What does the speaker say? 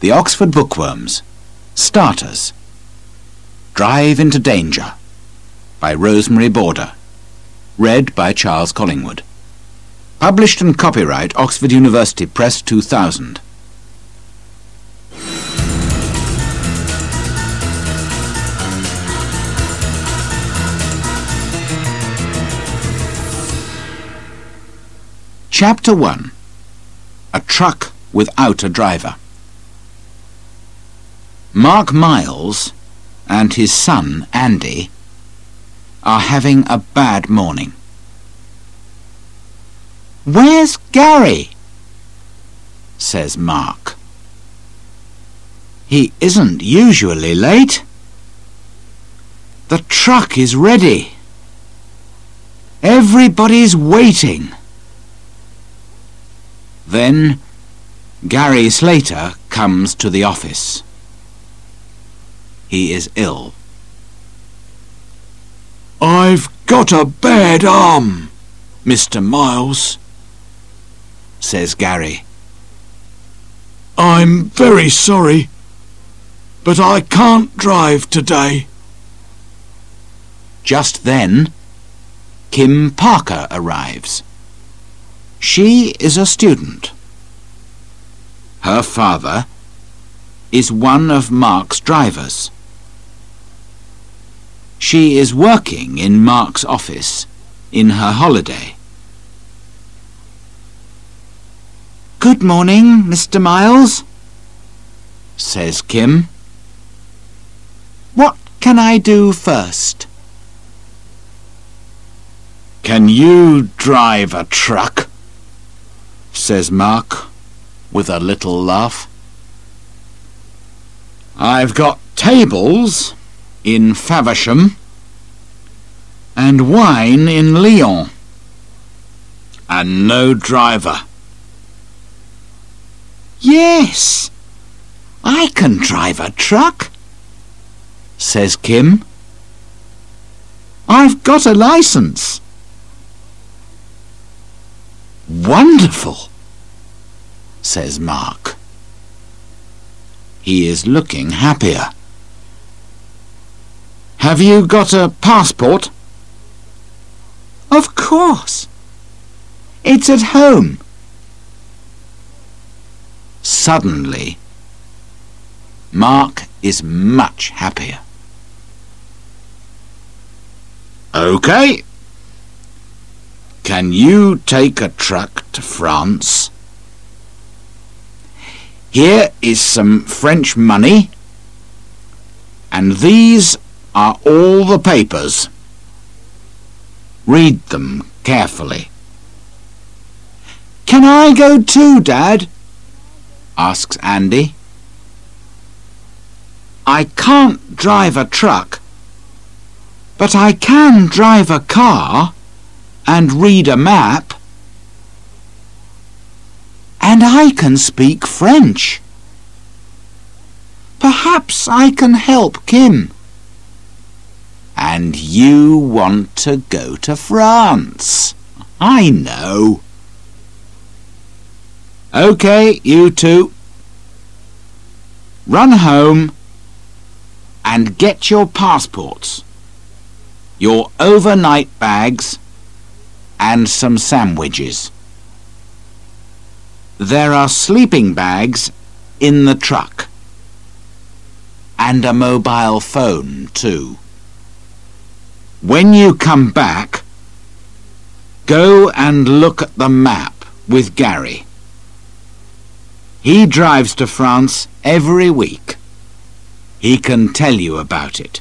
The Oxford Bookworms. Starters. Drive into Danger by Rosemary Border. Read by Charles Collingwood. Published and copyright Oxford University Press 2000. Chapter 1 A Truck Without a Driver Mark Miles and his son, Andy, are having a bad morning. Where's Gary? says Mark. He isn't usually late. The truck is ready. Everybody's waiting. Then Gary Slater comes to the office. He is ill. I've got a bad arm, Mr. Miles, says Gary. I'm very sorry, but I can't drive today. Just then, Kim Parker arrives. She is a student. Her father is one of Mark's drivers. She is working in Mark's office in her holiday. Good morning, Mr. Miles, says Kim. What can I do first? Can you drive a truck? says Mark with a little laugh. I've got tables in Faversham and wine in Lyon. And no driver. Yes, I can drive a truck, says Kim. I've got a license. Wonderful, says Mark. He is looking happier. Have you got a passport? Of course. It's at home. Suddenly, Mark is much happier. OK. Can you take a truck to France? Here is some French money, and these are all the papers. Read them carefully. Can I go too, Dad? asks Andy. I can't drive a truck, but I can drive a car and read a map. And I can speak French. Perhaps I can help Kim. And you want to go to France. I know. OK, you two. Run home and get your passports, your overnight bags and some sandwiches. There are sleeping bags in the truck. And a mobile phone, too. When you come back, go and look at the map with Gary. He drives to France every week. He can tell you about it.